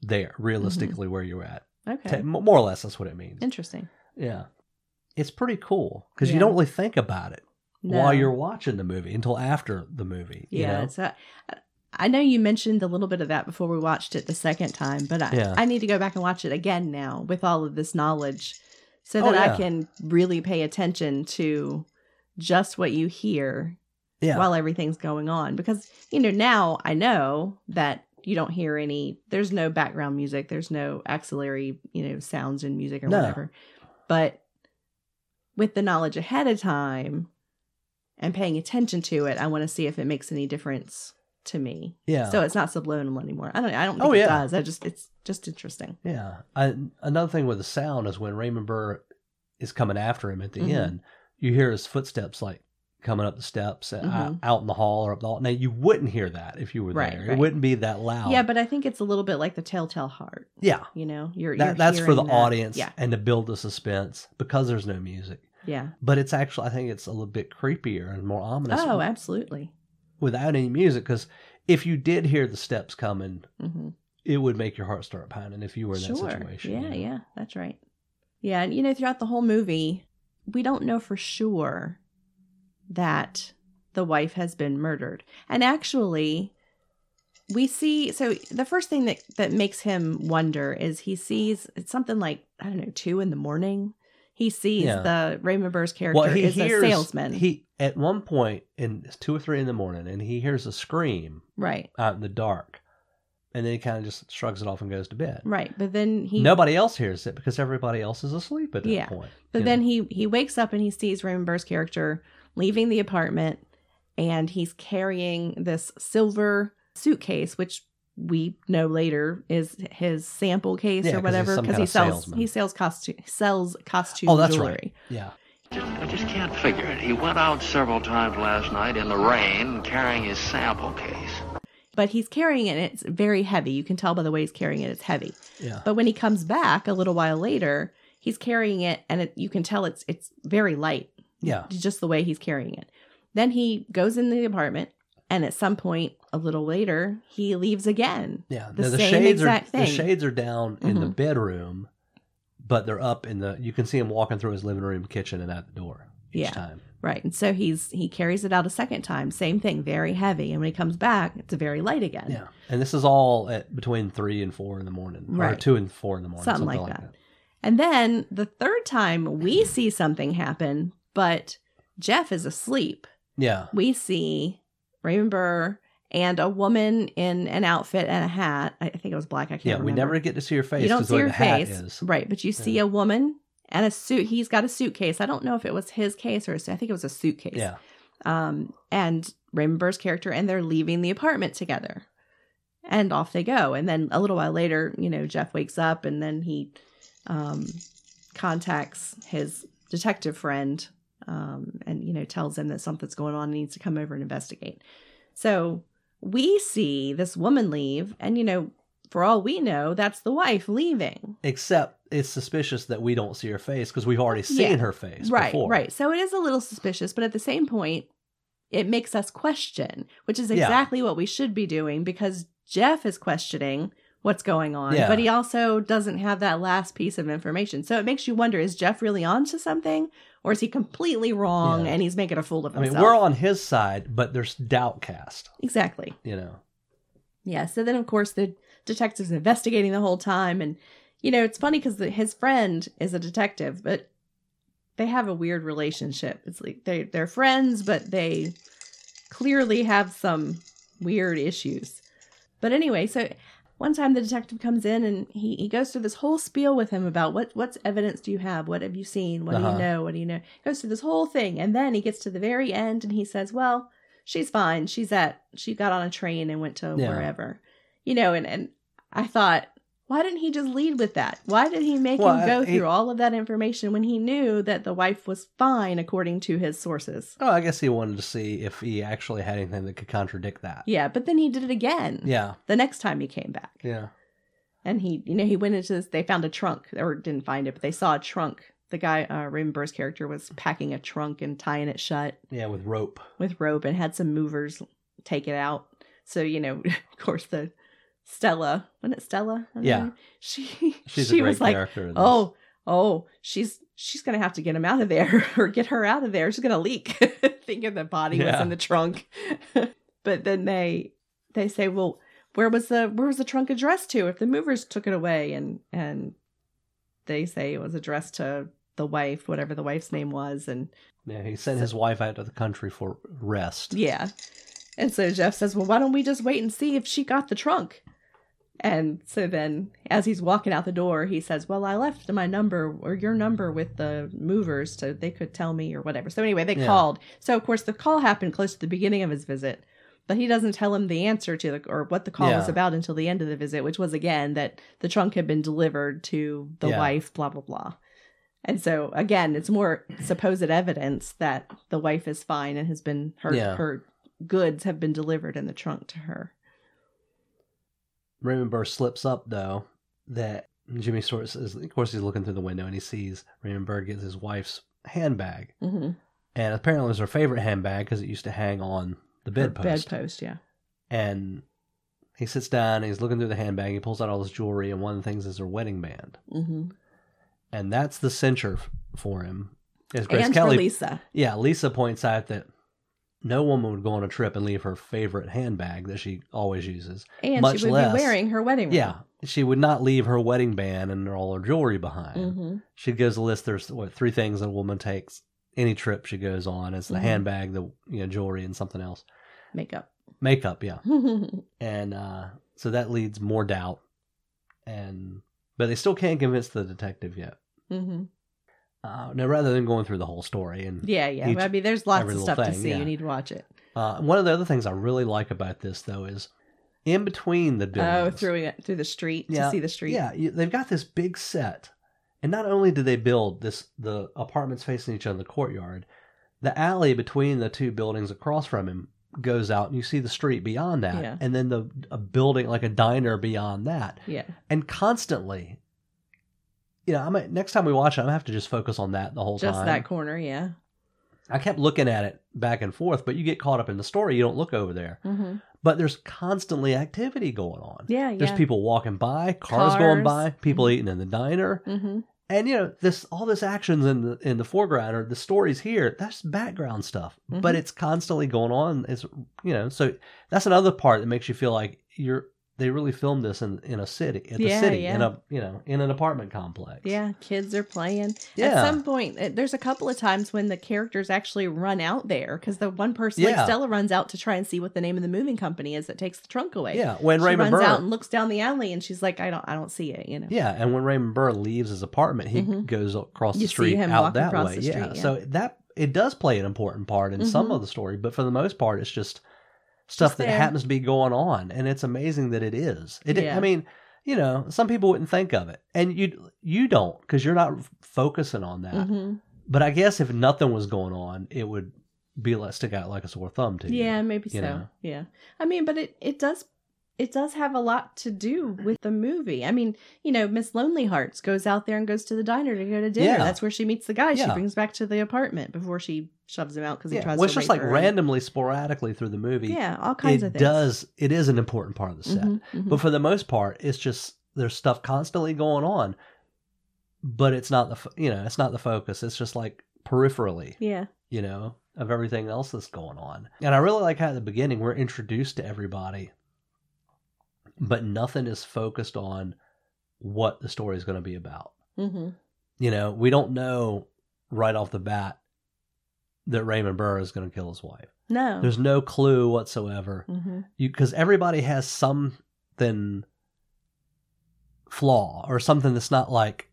Speaker 1: there realistically where you're at.
Speaker 3: Okay.
Speaker 1: Ta- More or less that's what it means.
Speaker 3: Interesting.
Speaker 1: Yeah. It's pretty cool because you don't really think about it
Speaker 3: No.
Speaker 1: while you're watching the movie until after the movie. you
Speaker 3: Yeah.
Speaker 1: know?
Speaker 3: So I know you mentioned a little bit of that before we watched it the second time, but I,
Speaker 1: Yeah.
Speaker 3: I need to go back and watch it again now with all of this knowledge so
Speaker 1: Oh,
Speaker 3: that
Speaker 1: yeah.
Speaker 3: I can really pay attention to just what you hear
Speaker 1: yeah.
Speaker 3: while everything's going on. Because, you know, now I know that you don't hear any, there's no background music, there's no auxiliary, you know, sounds and music or
Speaker 1: No.
Speaker 3: whatever. But with the knowledge ahead of time and paying attention to it, I want to see if it makes any difference to me.
Speaker 1: yeah.
Speaker 3: So it's not subliminal anymore. I don't I don't think
Speaker 1: Oh,
Speaker 3: it does. I just it's just interesting.
Speaker 1: yeah. I, another thing with the sound is when Raymond Burr is coming after him at the
Speaker 3: Mhm.
Speaker 1: end, you hear his footsteps like coming up the steps uh,
Speaker 3: Mhm.
Speaker 1: out in the hall or up the hall. Now, you wouldn't hear that if you were
Speaker 3: Right,
Speaker 1: there. It wouldn't be that loud.
Speaker 3: Yeah, but I think it's a little bit like the telltale heart.
Speaker 1: yeah.
Speaker 3: You know, you're,
Speaker 1: That,
Speaker 3: you're
Speaker 1: that's for the
Speaker 3: that.
Speaker 1: audience
Speaker 3: Yeah,
Speaker 1: and to build the suspense because there's no music.
Speaker 3: yeah.
Speaker 1: But it's actually, I think it's a little bit creepier and more ominous
Speaker 3: Oh, absolutely.
Speaker 1: Without any music because if you did hear the steps coming,
Speaker 3: hmm
Speaker 1: it would make your heart start pounding if you were in that situation.
Speaker 3: Yeah,
Speaker 1: know?
Speaker 3: yeah, that's right. Yeah, and you know, throughout the whole movie, we don't know for sure that the wife has been murdered. And actually, we see so the first thing that that makes him wonder is he sees it's something like I don't know two in the morning. He sees
Speaker 1: Yeah.
Speaker 3: the Raymond Burr's character
Speaker 1: Well, he
Speaker 3: is
Speaker 1: hears
Speaker 3: a salesman,
Speaker 1: He at one point in two or three in the morning, and he hears a scream
Speaker 3: right?
Speaker 1: out in the dark, and then he kind of just shrugs it off and goes to bed.
Speaker 3: Right, but then he
Speaker 1: Nobody else hears it because everybody else is asleep at that
Speaker 3: Yeah.
Speaker 1: point.
Speaker 3: But then
Speaker 1: know?
Speaker 3: he he wakes up and he sees Raymond Burr's character leaving the apartment, and he's carrying this silver suitcase, which we know later is his sample case
Speaker 1: Yeah,
Speaker 3: or
Speaker 1: 'cause he's
Speaker 3: whatever because he sells
Speaker 1: salesman.
Speaker 3: he sells costume sells costume
Speaker 1: oh, that's
Speaker 3: jewelry.
Speaker 1: right. Yeah,
Speaker 4: Just, I just can't figure it. He went out several times last night in the rain carrying his sample case.
Speaker 3: But he's carrying it and it's very heavy. You can tell by the way he's carrying it, it's heavy.
Speaker 1: yeah,
Speaker 3: But when he comes back a little while later, he's carrying it and it, you can tell it's it's very light.
Speaker 1: yeah.
Speaker 3: just the way he's carrying it. Then he goes in the apartment, and at some point, a little later, he leaves again.
Speaker 1: Yeah,
Speaker 3: The
Speaker 1: Now, the
Speaker 3: same
Speaker 1: shades
Speaker 3: exact
Speaker 1: are the shades are down in the
Speaker 3: Mhm.
Speaker 1: bedroom, but they're up in the. You can see him walking through his living room, kitchen, and out the door each
Speaker 3: Yeah.
Speaker 1: time.
Speaker 3: Right, and so he's he carries it out a second time, same thing, very heavy, and when he comes back, it's very light again.
Speaker 1: Yeah, and this is all at between three and four in the morning, or two and four in the morning,
Speaker 3: Something
Speaker 1: something,
Speaker 3: like
Speaker 1: like
Speaker 3: that.
Speaker 1: that.
Speaker 3: And then the third time we see something happen, but Jeff is asleep.
Speaker 1: Yeah,
Speaker 3: We see Raymond Burr and a woman in an outfit and a hat. I think it was black. I can't
Speaker 1: yeah.
Speaker 3: remember.
Speaker 1: We never get to see her face
Speaker 3: you don't see her face,
Speaker 1: is.
Speaker 3: right? But you see
Speaker 1: Yeah.
Speaker 3: a woman and a suit. He's got a suitcase. I don't know if it was his case or I think it was a suitcase.
Speaker 1: Yeah,
Speaker 3: Um, and Raymond Burr's character, and they're leaving the apartment together, and off they go. And then a little while later, you know, Jeff wakes up, and then he um, contacts his detective friend, um, and you know, tells him that something's going on and needs to come over and investigate. So we see this woman leave, and you know, for all we know, that's the wife leaving.
Speaker 1: except it's suspicious that we don't see her face because we've already seen
Speaker 3: Yeah.
Speaker 1: her face
Speaker 3: right,
Speaker 1: before.
Speaker 3: right. Right. So it is a little suspicious, but at the same point, it makes us question, which is
Speaker 1: Yeah.
Speaker 3: exactly what we should be doing because Jeff is questioning what's going on,
Speaker 1: Yeah.
Speaker 3: but he also doesn't have that last piece of information. So it makes you wonder: is Jeff really onto something, or is he completely wrong
Speaker 1: Yeah.
Speaker 3: and he's making a fool of himself?
Speaker 1: I mean, we're on his side, but there's doubt cast.
Speaker 3: exactly.
Speaker 1: You know.
Speaker 3: Yeah. So then, of course, the detective's investigating the whole time. And, you know, it's funny because his friend is a detective, but they have a weird relationship. It's like they, they're friends, but they clearly have some weird issues. But anyway, so one time the detective comes in and he, he goes through this whole spiel with him about what what's evidence do you have? What have you seen? What do
Speaker 1: Uh-huh.
Speaker 3: you know? What do you know? Goes through this whole thing. And then he gets to the very end and he says, Well, she's fine. She's at she got on a train and went to
Speaker 1: Yeah.
Speaker 3: wherever. You know, and, and I thought, why didn't he just lead with that? Why did he make
Speaker 1: Well,
Speaker 3: him go
Speaker 1: he-
Speaker 3: through all of that information when he knew that the wife was fine according to his sources?
Speaker 1: Oh, I guess he wanted to see if he actually had anything that could contradict that.
Speaker 3: Yeah, but then he did it again.
Speaker 1: Yeah.
Speaker 3: The next time he came back.
Speaker 1: Yeah.
Speaker 3: And he, you know, he went into this, they found a trunk, or didn't find it, but they saw a trunk. The guy, uh, Raymond Burr's character, was packing a trunk and tying it shut
Speaker 1: Yeah, with rope.
Speaker 3: with rope and had some movers take it out. So, you know, of course, the Stella, wasn't it Stella?
Speaker 1: Yeah.
Speaker 3: know. She,
Speaker 1: She's
Speaker 3: she was like,
Speaker 1: character. in oh, this.
Speaker 3: oh, oh, she's, she's going to have to get him out of there or get her out of there. She's going to leak. Thinking the body was in the trunk. but then they, they say, well, where was the where was the trunk addressed to if the movers took it away and and they say it was addressed to the wife whatever the wife's name was and
Speaker 1: Yeah, he sent his wife out to the country for rest.
Speaker 3: yeah and so jeff says well why don't we just wait and see if she got the trunk and so then as he's walking out the door he says well i left my number or your number with the movers so they could tell me or whatever so anyway they
Speaker 1: Yeah.
Speaker 3: called so of course the call happened close to the beginning of his visit but he doesn't tell him the answer to the or what the call was about until the end of the visit which was again that the trunk had been delivered to the
Speaker 1: Yeah.
Speaker 3: wife blah blah blah and so again it's more supposed evidence that the wife is fine and has been her
Speaker 1: Yeah.
Speaker 3: her goods have been delivered in the trunk to her
Speaker 1: Raymond Burr slips up though that Jimmy Stewart says. Of course, he's looking through the window and he sees Raymond Burr get his wife's handbag,
Speaker 3: mm-hmm.
Speaker 1: and apparently it was her favorite handbag because it used to hang on the bedpost.
Speaker 3: bedpost yeah
Speaker 1: And he sits down and he's looking through the handbag. He pulls out all his jewelry, and one of the things is her wedding band,
Speaker 3: mm-hmm.
Speaker 1: and that's the censure f- for him. As Grace
Speaker 3: and
Speaker 1: Kelly,
Speaker 3: lisa
Speaker 1: yeah, Lisa points out that no woman would go on a trip and leave her favorite handbag that she always uses.
Speaker 3: and
Speaker 1: Much
Speaker 3: she would
Speaker 1: less-
Speaker 3: be wearing her wedding ring
Speaker 1: Yeah, she would not leave her wedding band and all her jewelry behind.
Speaker 3: mm-hmm.
Speaker 1: She goes to list there's what three things a woman takes any trip she goes on. It's the
Speaker 3: Mhm.
Speaker 1: handbag, the you know jewelry, and something else.
Speaker 3: makeup
Speaker 1: Makeup, yeah,
Speaker 3: mm-hmm.
Speaker 1: and uh, so that leads more doubt. And but they still can't convince the detective yet. Uh, now, rather than going through the whole story, and
Speaker 3: yeah yeah
Speaker 1: Each-
Speaker 3: i mean there's lots of stuff to see
Speaker 1: yeah.
Speaker 3: you need to watch it
Speaker 1: uh, one of the other things I really like about this though is in between the
Speaker 3: oh
Speaker 1: buildings.
Speaker 3: through it through the street
Speaker 1: Yeah,
Speaker 3: to see the street
Speaker 1: Yeah, you, they've got this big set, and not only do they build this the apartments facing each other in the courtyard, the alley between the two buildings across from him goes out, and you see the street beyond that,
Speaker 3: Yeah.
Speaker 1: and then the a building like a diner beyond that,
Speaker 3: yeah
Speaker 1: and constantly. You know, I'm next time we watch it, I'm gonna have to just focus on that the whole
Speaker 3: just
Speaker 1: time.
Speaker 3: Just that corner yeah
Speaker 1: I kept looking at it back and forth, but you get caught up in the story, you don't look over there.
Speaker 3: mm-hmm.
Speaker 1: But there's constantly activity going on.
Speaker 3: yeah yeah
Speaker 1: There's people walking by, cars, going by, people eating in the diner,
Speaker 3: mm-hmm.
Speaker 1: and you know this all this actions in the in the foreground or the stories here. That's background stuff, but
Speaker 3: Mhm.
Speaker 1: it's constantly going on. It's you know so that's another part that makes you feel like you're they really filmed this in in a city at the city
Speaker 3: yeah.
Speaker 1: in a you know in an apartment complex.
Speaker 3: Yeah, kids are playing.
Speaker 1: Yeah.
Speaker 3: At some point, uh, there's a couple of times when the characters actually run out there because the one person,
Speaker 1: Yeah.
Speaker 3: like Stella, runs out to try and see what the name of the moving company is that takes the trunk away.
Speaker 1: yeah. When
Speaker 3: she
Speaker 1: Raymond
Speaker 3: runs
Speaker 1: Burr
Speaker 3: out and looks down the alley, and she's like, "I don't, I don't see it." You know.
Speaker 1: Yeah, and when Raymond Burr leaves his apartment, he
Speaker 3: Mhm.
Speaker 1: goes across
Speaker 3: You
Speaker 1: the street out that way. yeah.
Speaker 3: street, yeah.
Speaker 1: so that it does play an important part in some
Speaker 3: Mhm.
Speaker 1: of the story, but for the most part, it's just stuff that happens to be going on, and it's amazing that it is. It,
Speaker 3: Yeah.
Speaker 1: I mean, you know, some people wouldn't think of it, and you you don't because you're not focusing on that.
Speaker 3: hmm
Speaker 1: But I guess if nothing was going on, it would be like stick out like a sore thumb to you.
Speaker 3: Yeah, maybe
Speaker 1: you
Speaker 3: so.
Speaker 1: know.
Speaker 3: Yeah. I mean, but it it does it does have a lot to do with the movie. I mean, you know, Miss Lonely Hearts goes out there and goes to the diner to go to dinner.
Speaker 1: Yeah.
Speaker 3: That's where she meets the guy. She brings back to the apartment before she shoves him out because he
Speaker 1: Yeah,
Speaker 3: tries
Speaker 1: well,
Speaker 3: to
Speaker 1: it's just like
Speaker 3: her.
Speaker 1: randomly, sporadically through the movie.
Speaker 3: Yeah, all kinds
Speaker 1: it
Speaker 3: of things.
Speaker 1: does. It is an important part of the set,
Speaker 3: Mhm, mhm.
Speaker 1: but for the most part, it's just there's stuff constantly going on, but it's not the you know it's not the focus. It's just like peripherally,
Speaker 3: yeah.
Speaker 1: you know, of everything else that's going on. And I really like how at the beginning we're introduced to everybody, but nothing is focused on what the story is going to be about.
Speaker 3: hmm
Speaker 1: You know, we don't know right off the bat that Raymond Burr is going to kill his wife.
Speaker 3: No.
Speaker 1: There's no clue whatsoever. You because everybody has something flaw or something that's not like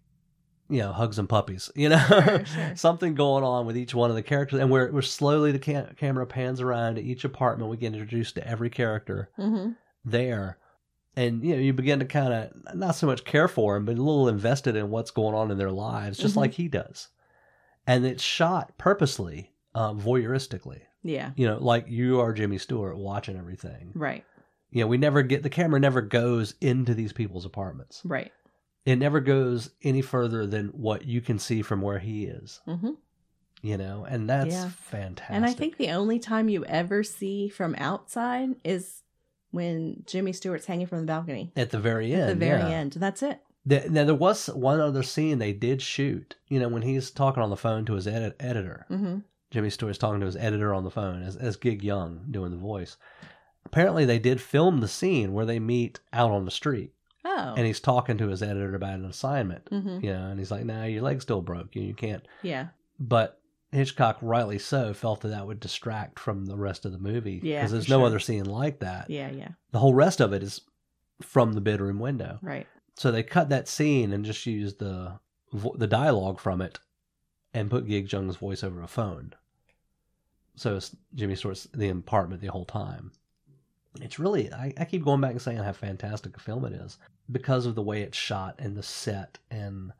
Speaker 1: you know hugs and puppies. You know,
Speaker 3: Sure, sure.
Speaker 1: something going on with each one of the characters, and we're we're slowly the cam- camera pans around to each apartment. We get introduced to every character
Speaker 3: hmm
Speaker 1: there. And you know, you begin to kind of not so much care for them, but a little invested in what's going on in their lives, just
Speaker 3: Mhm.
Speaker 1: like he does. And it's shot purposely, um, voyeuristically.
Speaker 3: Yeah.
Speaker 1: You know, like you are Jimmy Stewart watching everything.
Speaker 3: Right.
Speaker 1: You know, we never get the camera never goes into these people's apartments.
Speaker 3: Right.
Speaker 1: It never goes any further than what you can see from where he is.
Speaker 3: hmm
Speaker 1: You know, and that's
Speaker 3: Yeah.
Speaker 1: fantastic.
Speaker 3: And I think the only time you ever see from outside is when Jimmy Stewart's hanging from the balcony
Speaker 1: at the very end,
Speaker 3: at the very
Speaker 1: yeah.
Speaker 3: end. That's it.
Speaker 1: The- now there was one other scene they did shoot. You know, when he's talking on the phone to his edit- editor,
Speaker 3: hmm
Speaker 1: Jimmy Stewart's talking to his editor on the phone as as Gig Young doing the voice. Apparently, they did film the scene where they meet out on the street,
Speaker 3: Oh.
Speaker 1: and he's talking to his editor about an assignment.
Speaker 3: hmm
Speaker 1: You know, and he's like, "Nah, your leg's still broke. You, you can't."
Speaker 3: Yeah.
Speaker 1: But Hitchcock, rightly so, felt that that would distract from the rest of the movie.
Speaker 3: Yeah,
Speaker 1: because there's no
Speaker 3: sure.
Speaker 1: other scene like that.
Speaker 3: Yeah. Yeah.
Speaker 1: The whole rest of it is from the bedroom window.
Speaker 3: Right.
Speaker 1: So they cut that scene and just used the the dialogue from it, and put Gig Young's voice over a phone. So it's Jimmy Stewart's the apartment the whole time. It's really I, I keep going back and saying how fantastic a film it is because of the way it's shot and the set and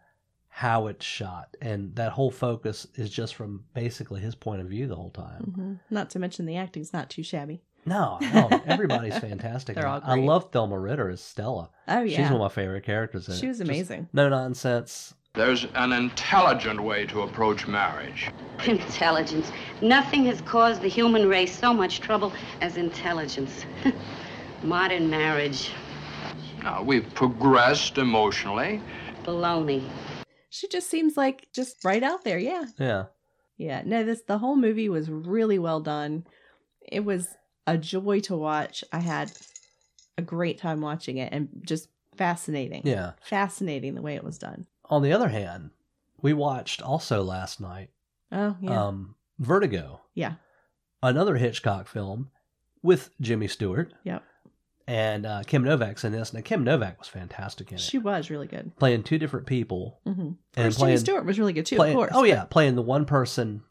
Speaker 1: how it's shot and that whole focus is just from basically his point of view the whole time.
Speaker 3: hmm Not to mention the acting's not too shabby.
Speaker 1: No, no, everybody's fantastic.
Speaker 3: They're all
Speaker 1: I love Thelma Ritter as Stella.
Speaker 3: Oh yeah She's
Speaker 1: one of my favorite characters. In
Speaker 3: She
Speaker 1: it.
Speaker 3: was
Speaker 1: Just
Speaker 3: amazing.
Speaker 1: no nonsense.
Speaker 5: There's an intelligent way to approach marriage.
Speaker 6: Intelligence. Nothing has caused the human race so much trouble as intelligence. Modern marriage.
Speaker 5: Now, we've progressed emotionally.
Speaker 6: Baloney.
Speaker 3: She just seems like just right out there. Yeah.
Speaker 1: Yeah.
Speaker 3: Yeah. No, this the whole movie was really well done. It was a joy to watch. I had a great time watching it and just fascinating.
Speaker 1: Yeah.
Speaker 3: Fascinating the way it was done.
Speaker 1: On the other hand, we watched also last night
Speaker 3: Oh, yeah.
Speaker 1: um, Vertigo,
Speaker 3: yeah.
Speaker 1: another Hitchcock film with Jimmy Stewart
Speaker 3: Yep.
Speaker 1: And uh, Kim Novak's in this. Now, Kim Novak was fantastic in it,
Speaker 3: She was really good.
Speaker 1: playing two different people
Speaker 3: hmm
Speaker 1: and
Speaker 3: Jimmy
Speaker 1: playing.
Speaker 3: Stewart was really good too,
Speaker 1: playing-
Speaker 3: of course.
Speaker 1: oh yeah, playing the one person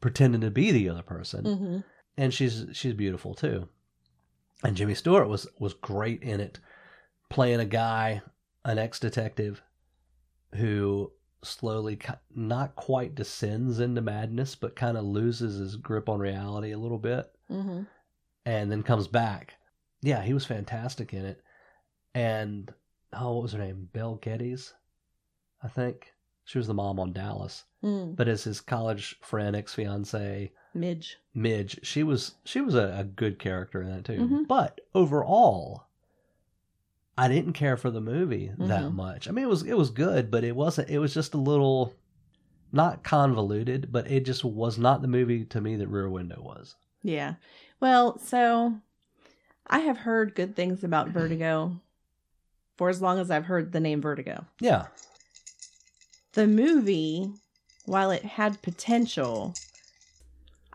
Speaker 1: pretending to be the other person,
Speaker 3: hmm
Speaker 1: and she's she's beautiful too. And Jimmy Stewart was was great in it, playing a guy, an ex detective, who slowly, not quite descends into madness, but kind of loses his grip on reality a little bit,
Speaker 3: hmm
Speaker 1: and then comes back. Yeah, he was fantastic in it. And oh, what was her name? Bel Geddes, I think. She was the mom on Dallas,
Speaker 3: Mm.
Speaker 1: but as his college friend, ex fiance,
Speaker 3: Midge.
Speaker 1: Midge, she was she was a, a good character in that too.
Speaker 3: Mhm.
Speaker 1: But overall, I didn't care for the movie that
Speaker 3: Mhm.
Speaker 1: much. I mean, it was it was good, but it wasn't. It was just a little not convoluted, but it just was not the movie to me that Rear Window was.
Speaker 3: Yeah. Well, so I have heard good things about Vertigo for as long as I've heard the name Vertigo.
Speaker 1: Yeah,
Speaker 3: The movie, while it had potential,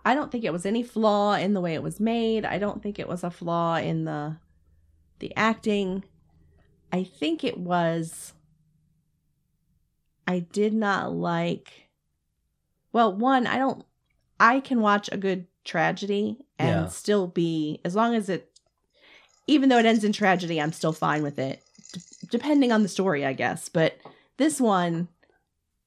Speaker 3: I don't think it was any flaw in the way it was made. I don't think it was a flaw in the the acting. I think it was I did not like well, one, I don't I can watch a good tragedy and
Speaker 1: Yeah.
Speaker 3: still be as long as it even though it ends in tragedy, I'm still fine with it. D- depending on the story, I guess. But this one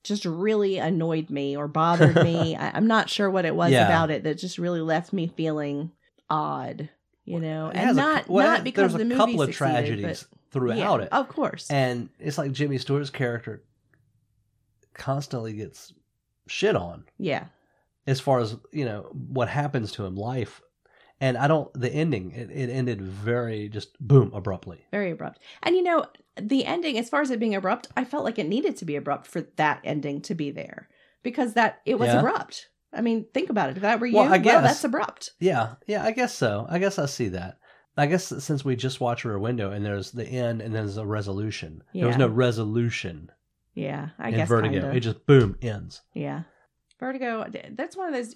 Speaker 3: just really annoyed me or bothered me. I, I'm not sure what it was
Speaker 1: Yeah.
Speaker 3: about it that just really left me feeling odd. you know,
Speaker 1: It
Speaker 3: and
Speaker 1: has a
Speaker 3: not
Speaker 1: well,
Speaker 3: not because
Speaker 1: there's
Speaker 3: the
Speaker 1: a
Speaker 3: movie
Speaker 1: couple of
Speaker 3: succeeded,
Speaker 1: tragedies throughout
Speaker 3: yeah,
Speaker 1: it,
Speaker 3: of course,
Speaker 1: and it's like Jimmy Stewart's character constantly gets shit on
Speaker 3: yeah,
Speaker 1: as far as you know what happens to him, life, and I don't. The ending it, it ended very just boom abruptly.
Speaker 3: very abrupt. And you know, the ending, as far as it being abrupt, I felt like it needed to be abrupt for that ending to be there because that it was
Speaker 1: Yeah.
Speaker 3: abrupt. I mean, think about it. If that were you,
Speaker 1: Well, I
Speaker 3: well, that's abrupt.
Speaker 1: Yeah, yeah, I guess so. I guess I see that. I guess since we just watched Rear Window and there's the end and there's a resolution. There was no resolution
Speaker 3: Yeah, I guess
Speaker 1: Vertigo.
Speaker 3: Kinda.
Speaker 1: It just boom ends.
Speaker 3: Yeah. Vertigo, that's one of those.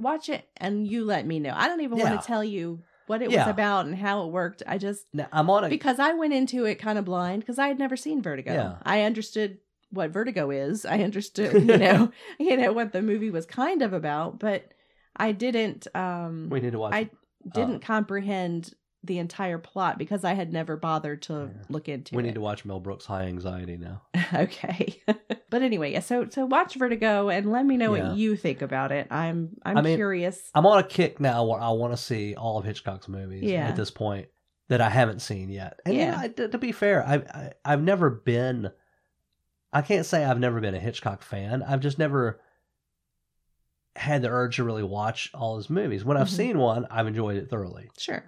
Speaker 3: Watch it and you let me know. I don't even
Speaker 1: Yeah.
Speaker 3: want to tell you what it
Speaker 1: Yeah.
Speaker 3: was about and how it worked. I just,
Speaker 1: Now I'm on a
Speaker 3: because I went into it kind of blind because I had never seen Vertigo.
Speaker 1: Yeah.
Speaker 3: I understood what Vertigo is. I understood, you know, you know what the movie was kind of about, but I didn't, um,
Speaker 1: we need to watch.
Speaker 3: I didn't
Speaker 1: Uh,
Speaker 3: comprehend the entire plot because I had never bothered to
Speaker 1: Yeah.
Speaker 3: look into it.
Speaker 1: we
Speaker 3: it.
Speaker 1: need to watch Mel Brooks' High Anxiety now.
Speaker 3: okay but anyway yeah so so watch vertigo and let me know
Speaker 1: Yeah.
Speaker 3: what you think about it i'm i'm
Speaker 1: I mean,
Speaker 3: curious
Speaker 1: I'm on a kick now where I want to see all of Hitchcock's movies
Speaker 3: Yeah.
Speaker 1: at this point that I haven't seen yet. And
Speaker 3: Yeah.
Speaker 1: yeah, I, to, be fair, I, I I've never been. I can't say I've never been a Hitchcock fan. I've just never had the urge to really watch all his movies. When I've
Speaker 3: Mhm.
Speaker 1: seen one, I've enjoyed it thoroughly.
Speaker 3: sure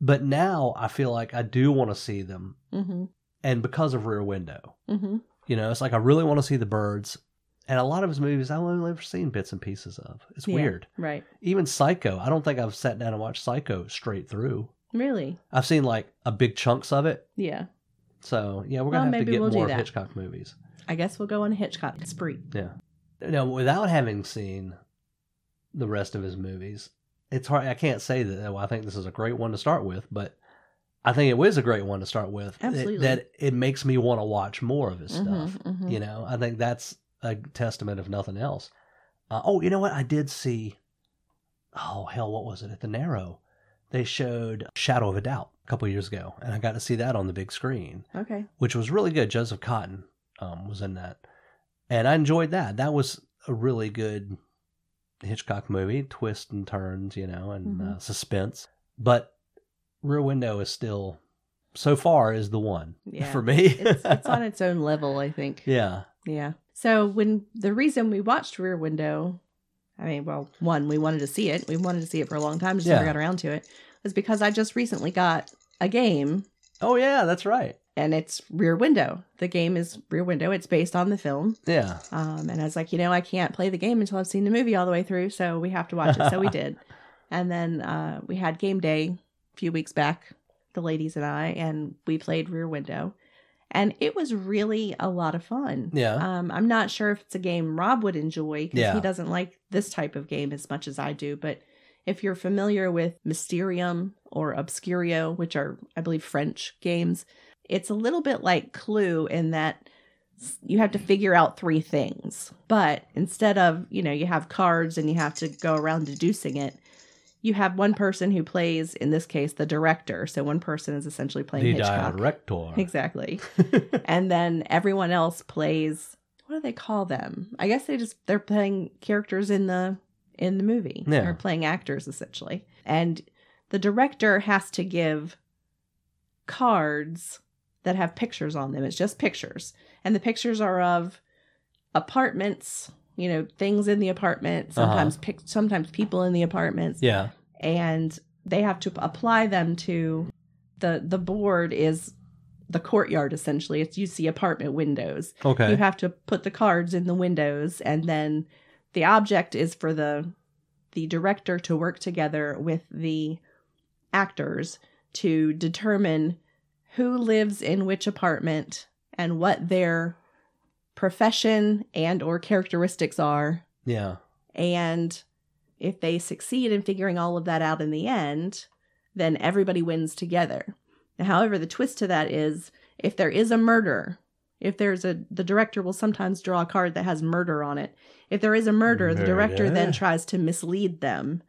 Speaker 1: But now I feel like I do want to see them,
Speaker 3: mm-hmm
Speaker 1: and because of Rear Window,
Speaker 3: mm-hmm
Speaker 1: you know, it's like I really want to see the birds. And a lot of his movies I've only ever seen bits and pieces of. It's
Speaker 3: Yeah.
Speaker 1: weird.
Speaker 3: right
Speaker 1: Even Psycho, I don't think I've sat down and watched Psycho straight through.
Speaker 3: really
Speaker 1: I've seen like a big chunks of it.
Speaker 3: yeah
Speaker 1: So yeah, we're
Speaker 3: Well,
Speaker 1: gonna have to get
Speaker 3: we'll
Speaker 1: more of. Hitchcock movies.
Speaker 3: i guess we'll go on a hitchcock spree
Speaker 1: Yeah. Now, without having seen the rest of his movies, it's hard. I can't say that. Well, I think this is a great one to start with, but I think it was a great one to start with. It-
Speaker 3: Absolutely.
Speaker 1: that it makes me want to watch more of his stuff.
Speaker 3: Mhm, mhm.
Speaker 1: You know, I think that's a testament, if nothing else. Uh, oh, you know what? I did see. Oh hell, what was it at the Narrow? They showed Shadow of a Doubt a couple years ago, and I got to see that on the big screen
Speaker 3: okay
Speaker 1: which was really good. Joseph Cotten um, was in that, and I enjoyed that. That was a really good Hitchcock movie, twists and turns, you know, and uh,
Speaker 3: Mhm.
Speaker 1: suspense. But Rear Window is still, so far, is the one
Speaker 3: Yeah.
Speaker 1: for me.
Speaker 3: it's, it's on its own level i think
Speaker 1: yeah,
Speaker 3: yeah so when the reason we watched rear window i mean well one we wanted to see it we wanted to see it for a long time just never got around to it was because i just recently got a game
Speaker 1: oh yeah, that's right.
Speaker 3: And it's Rear Window. The game is Rear Window. It's based on the film.
Speaker 1: Yeah,
Speaker 3: Um, and I was like, you know, I can't play the game until I've seen the movie all the way through, so we have to watch it. So we did. And then uh, we had game day a few weeks back, the ladies and I, and we played Rear Window. And it was really a lot of fun.
Speaker 1: Yeah.
Speaker 3: Um, I'm not sure if it's a game Rob would enjoy because
Speaker 1: Yeah.
Speaker 3: he doesn't like this type of game as much as I do. But if you're familiar with Mysterium or Obscurio, which are, I believe, French games, it's a little bit like Clue in that you have to figure out three things. But instead of, you know, you have cards and you have to go around deducing it, you have one person who plays, in this case, the director. So one person is essentially playing
Speaker 1: the
Speaker 3: Hitchcock.
Speaker 1: director.
Speaker 3: Exactly. and then everyone else plays what do they call them? I guess they just they're playing characters in the in the movie.
Speaker 1: Yeah.
Speaker 3: They're playing actors essentially. And the director has to give cards that have pictures on them. It's just pictures. And the pictures are of apartments, you know, things in the apartment, uh-huh. sometimes pic- sometimes people in the apartments
Speaker 1: yeah,
Speaker 3: and they have to apply them to the the board is the courtyard essentially it's you see apartment windows
Speaker 1: okay.
Speaker 3: you have to put the cards in the windows and then the object is for the the director to work together with the actors to determine who lives in which apartment and what their profession and or characteristics are
Speaker 1: yeah,
Speaker 3: and if they succeed in figuring all of that out in the end, then everybody wins together. However, the twist to that is if there is a murder, if there's a, the director will sometimes draw a card that has murder on it. If there is a murder, the director then tries to mislead them.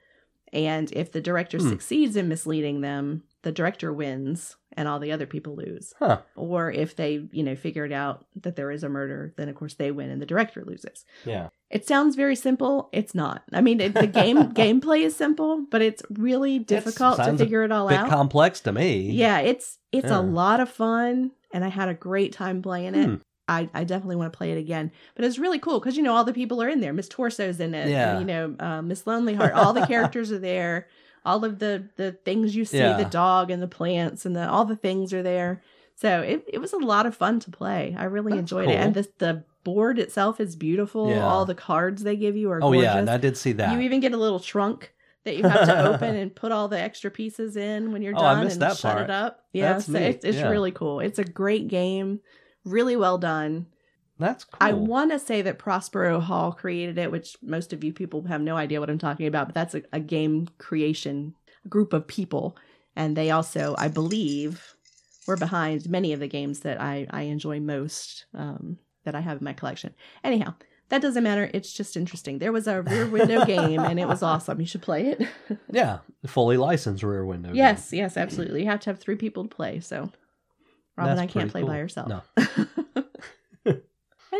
Speaker 3: And if the director
Speaker 1: Hmm.
Speaker 3: succeeds in misleading them, the director wins and all the other people lose.
Speaker 1: Huh.
Speaker 3: Or if they, you know, figured out that there is a murder, then of course they win and the director loses.
Speaker 1: Yeah.
Speaker 3: It sounds very simple. It's not. I mean, it, the game gameplay is simple, but it's really difficult to figure it all
Speaker 1: Bit
Speaker 3: out.
Speaker 1: complex to me.
Speaker 3: Yeah, it's it's
Speaker 1: Yeah.
Speaker 3: a lot of fun, and I had a great time playing it.
Speaker 1: Hmm.
Speaker 3: I, I definitely want to play it again. But it's really cool because you know all the people are in there. Miss Torso's in it.
Speaker 1: Yeah.
Speaker 3: You know, uh, Miss Lonely Heart. All the characters are there. All of the the things you see,
Speaker 1: Yeah.
Speaker 3: the dog and the plants and the all the things are there. So it, it was a lot of fun to play. I really
Speaker 1: That's
Speaker 3: enjoyed it. And
Speaker 1: cool.
Speaker 3: the the board itself is beautiful.
Speaker 1: Yeah.
Speaker 3: All the cards they give you are
Speaker 1: Oh
Speaker 3: gorgeous.
Speaker 1: yeah, and I did see that.
Speaker 3: You even get a little trunk that you have to open and put all the extra pieces in when you're
Speaker 1: Oh, I
Speaker 3: done
Speaker 1: missed
Speaker 3: and
Speaker 1: that
Speaker 3: shut
Speaker 1: part.
Speaker 3: it up. Yeah,
Speaker 1: That's
Speaker 3: so
Speaker 1: neat,
Speaker 3: it's, it's
Speaker 1: yeah.
Speaker 3: really cool. It's a great game, really well done.
Speaker 1: That's cool.
Speaker 3: I want to say that Prospero Hall created it, which most of you people have no idea what I'm talking about, but that's a, a game creation group of people. And they also, I believe, were behind many of the games that I, I enjoy most um, that I have in my collection. Anyhow, that doesn't matter. It's just interesting. There was a rear window game and it was awesome. You should play it.
Speaker 1: yeah, fully licensed Rear Window. game.
Speaker 3: yes, yes, absolutely. You have to have three people to play. So Robin,
Speaker 1: That's
Speaker 3: I can't play
Speaker 1: cool.
Speaker 3: by yourself.
Speaker 1: No.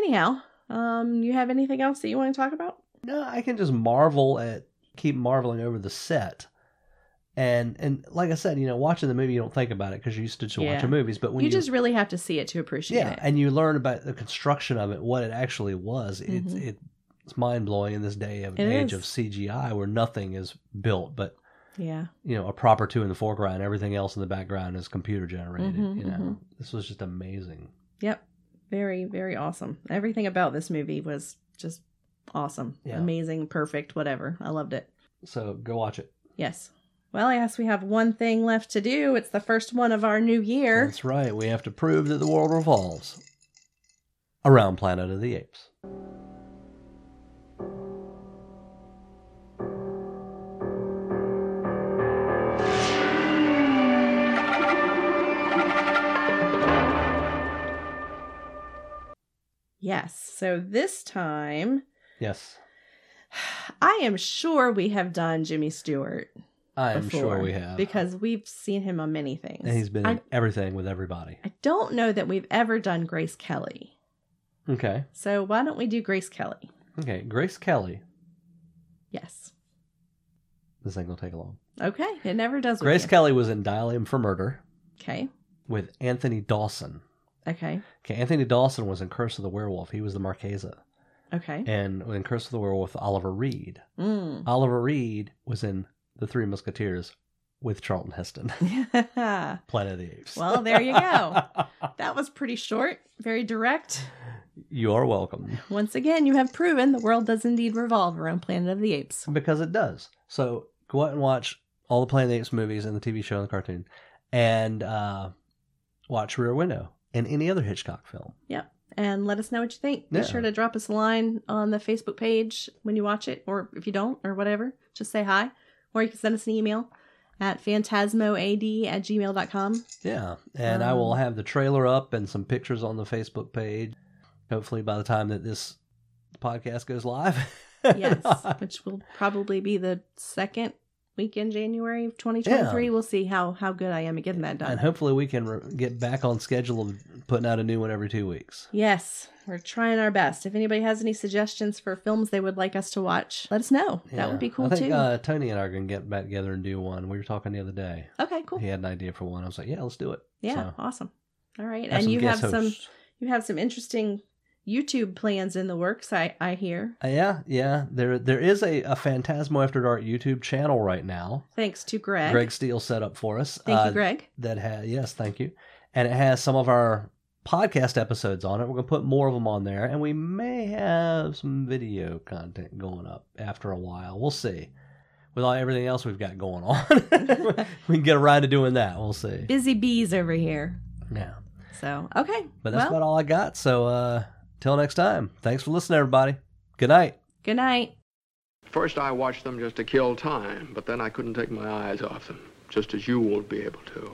Speaker 3: Anyhow, um, you have anything else that you want to talk about?
Speaker 1: No, I can just marvel at keep marveling over the set. And and like I said, you know, watching the movie you don't think about it because you're used to just
Speaker 3: Yeah.
Speaker 1: watching movies. But when
Speaker 3: you,
Speaker 1: you,
Speaker 3: just really have to see it to appreciate
Speaker 1: yeah,
Speaker 3: it.
Speaker 1: and you learn about the construction of it, what it actually was. It's
Speaker 3: Mhm.
Speaker 1: it's mind blowing in this day of
Speaker 3: It
Speaker 1: age
Speaker 3: is.
Speaker 1: of CGI where nothing is built, but
Speaker 3: yeah.
Speaker 1: you know a proper two in the foreground, everything else in the background is computer generated.
Speaker 3: Mhm,
Speaker 1: you know,
Speaker 3: mhm.
Speaker 1: this was just amazing.
Speaker 3: Yep. Very, very awesome. Everything about this movie was just awesome.
Speaker 1: Yeah.
Speaker 3: Amazing, perfect, whatever. I loved it.
Speaker 1: So go watch it.
Speaker 3: Yes. Well, I guess we have one thing left to do. It's the first one of our new year.
Speaker 1: That's right. We have to prove that the world revolves around Planet of the Apes.
Speaker 3: Yes. So this time,
Speaker 1: Yes,
Speaker 3: I am sure we have done Jimmy Stewart.
Speaker 1: I am sure we have.
Speaker 3: Because we've seen him on many things.
Speaker 1: and he's been in
Speaker 3: I,
Speaker 1: everything with everybody.
Speaker 3: I don't know that we've ever done Grace Kelly.
Speaker 1: Okay.
Speaker 3: So why don't we do Grace Kelly?
Speaker 1: Okay. Grace Kelly.
Speaker 3: Yes.
Speaker 1: This ain't gonna take long.
Speaker 3: Okay. It never does.
Speaker 1: Grace. Kelly was in Dial M for Murder
Speaker 3: Okay.
Speaker 1: with Anthony Dawson.
Speaker 3: Okay.
Speaker 1: Okay, Anthony Dawson was in Curse of the Werewolf. He was the Marquesa.
Speaker 3: Okay.
Speaker 1: And in Curse of the Werewolf, Oliver Reed.
Speaker 3: Mm.
Speaker 1: Oliver Reed was in The Three Musketeers with Charlton Heston. Planet of the Apes.
Speaker 3: Well, there you go. that was pretty short, very direct.
Speaker 1: you are welcome.
Speaker 3: Once again, you have proven the world does indeed revolve around Planet of the Apes.
Speaker 1: Because it does. So go out and watch all the Planet of the Apes movies and the TV show and the cartoon. And uh, watch Rear Window and any other Hitchcock film.
Speaker 3: Yep. And let us know what you think. Be
Speaker 1: Yeah.
Speaker 3: sure to drop us a line on the Facebook page when you watch it, or if you don't, or whatever, just say hi. Or you can send us an email at phantasmoad at gmail.com.
Speaker 1: Yeah. And I will
Speaker 3: Um,
Speaker 1: have the trailer up and some pictures on the Facebook page. Hopefully by the time that this podcast goes live.
Speaker 3: Yes, which will probably be the second week in January of 2023. We'll see how, how good I am at getting that done.
Speaker 1: and hopefully we can re- get back on schedule of putting out a new one every two weeks.
Speaker 3: Yes, we're trying our best. If anybody has any suggestions for films they would like us to watch, let us know. That would be cool
Speaker 1: I think,
Speaker 3: too.
Speaker 1: Uh, Tony and I are going to get back together and do one. We were talking the other day.
Speaker 3: okay, cool.
Speaker 1: He had an idea for one. I was like, yeah, let's do it.
Speaker 3: Yeah,
Speaker 1: So,
Speaker 3: awesome. All right, and you have
Speaker 1: guest
Speaker 3: some you have some interesting YouTube plans in the works. I I hear.
Speaker 1: Uh, yeah, yeah. There, there is a, a Phantasmo After Dark YouTube channel right now.
Speaker 3: Thanks to Greg.
Speaker 1: Greg Steele set up for us.
Speaker 3: Thank
Speaker 1: uh,
Speaker 3: you, Greg.
Speaker 1: That has yes, thank you. And it has some of our podcast episodes on it. We're gonna put more of them on there, and we may have some video content going up after a while. We'll see. With all everything else we've got going on, we can get around to doing that. We'll see.
Speaker 3: Busy bees over here.
Speaker 1: Yeah,
Speaker 3: So okay,
Speaker 1: but that's
Speaker 3: well,
Speaker 1: about all I got. So, uh, till next time. Thanks for listening, everybody. Good night.
Speaker 3: good night.
Speaker 5: First, I watched them just to kill time, but then I couldn't take my eyes off them, just as you won't be able to.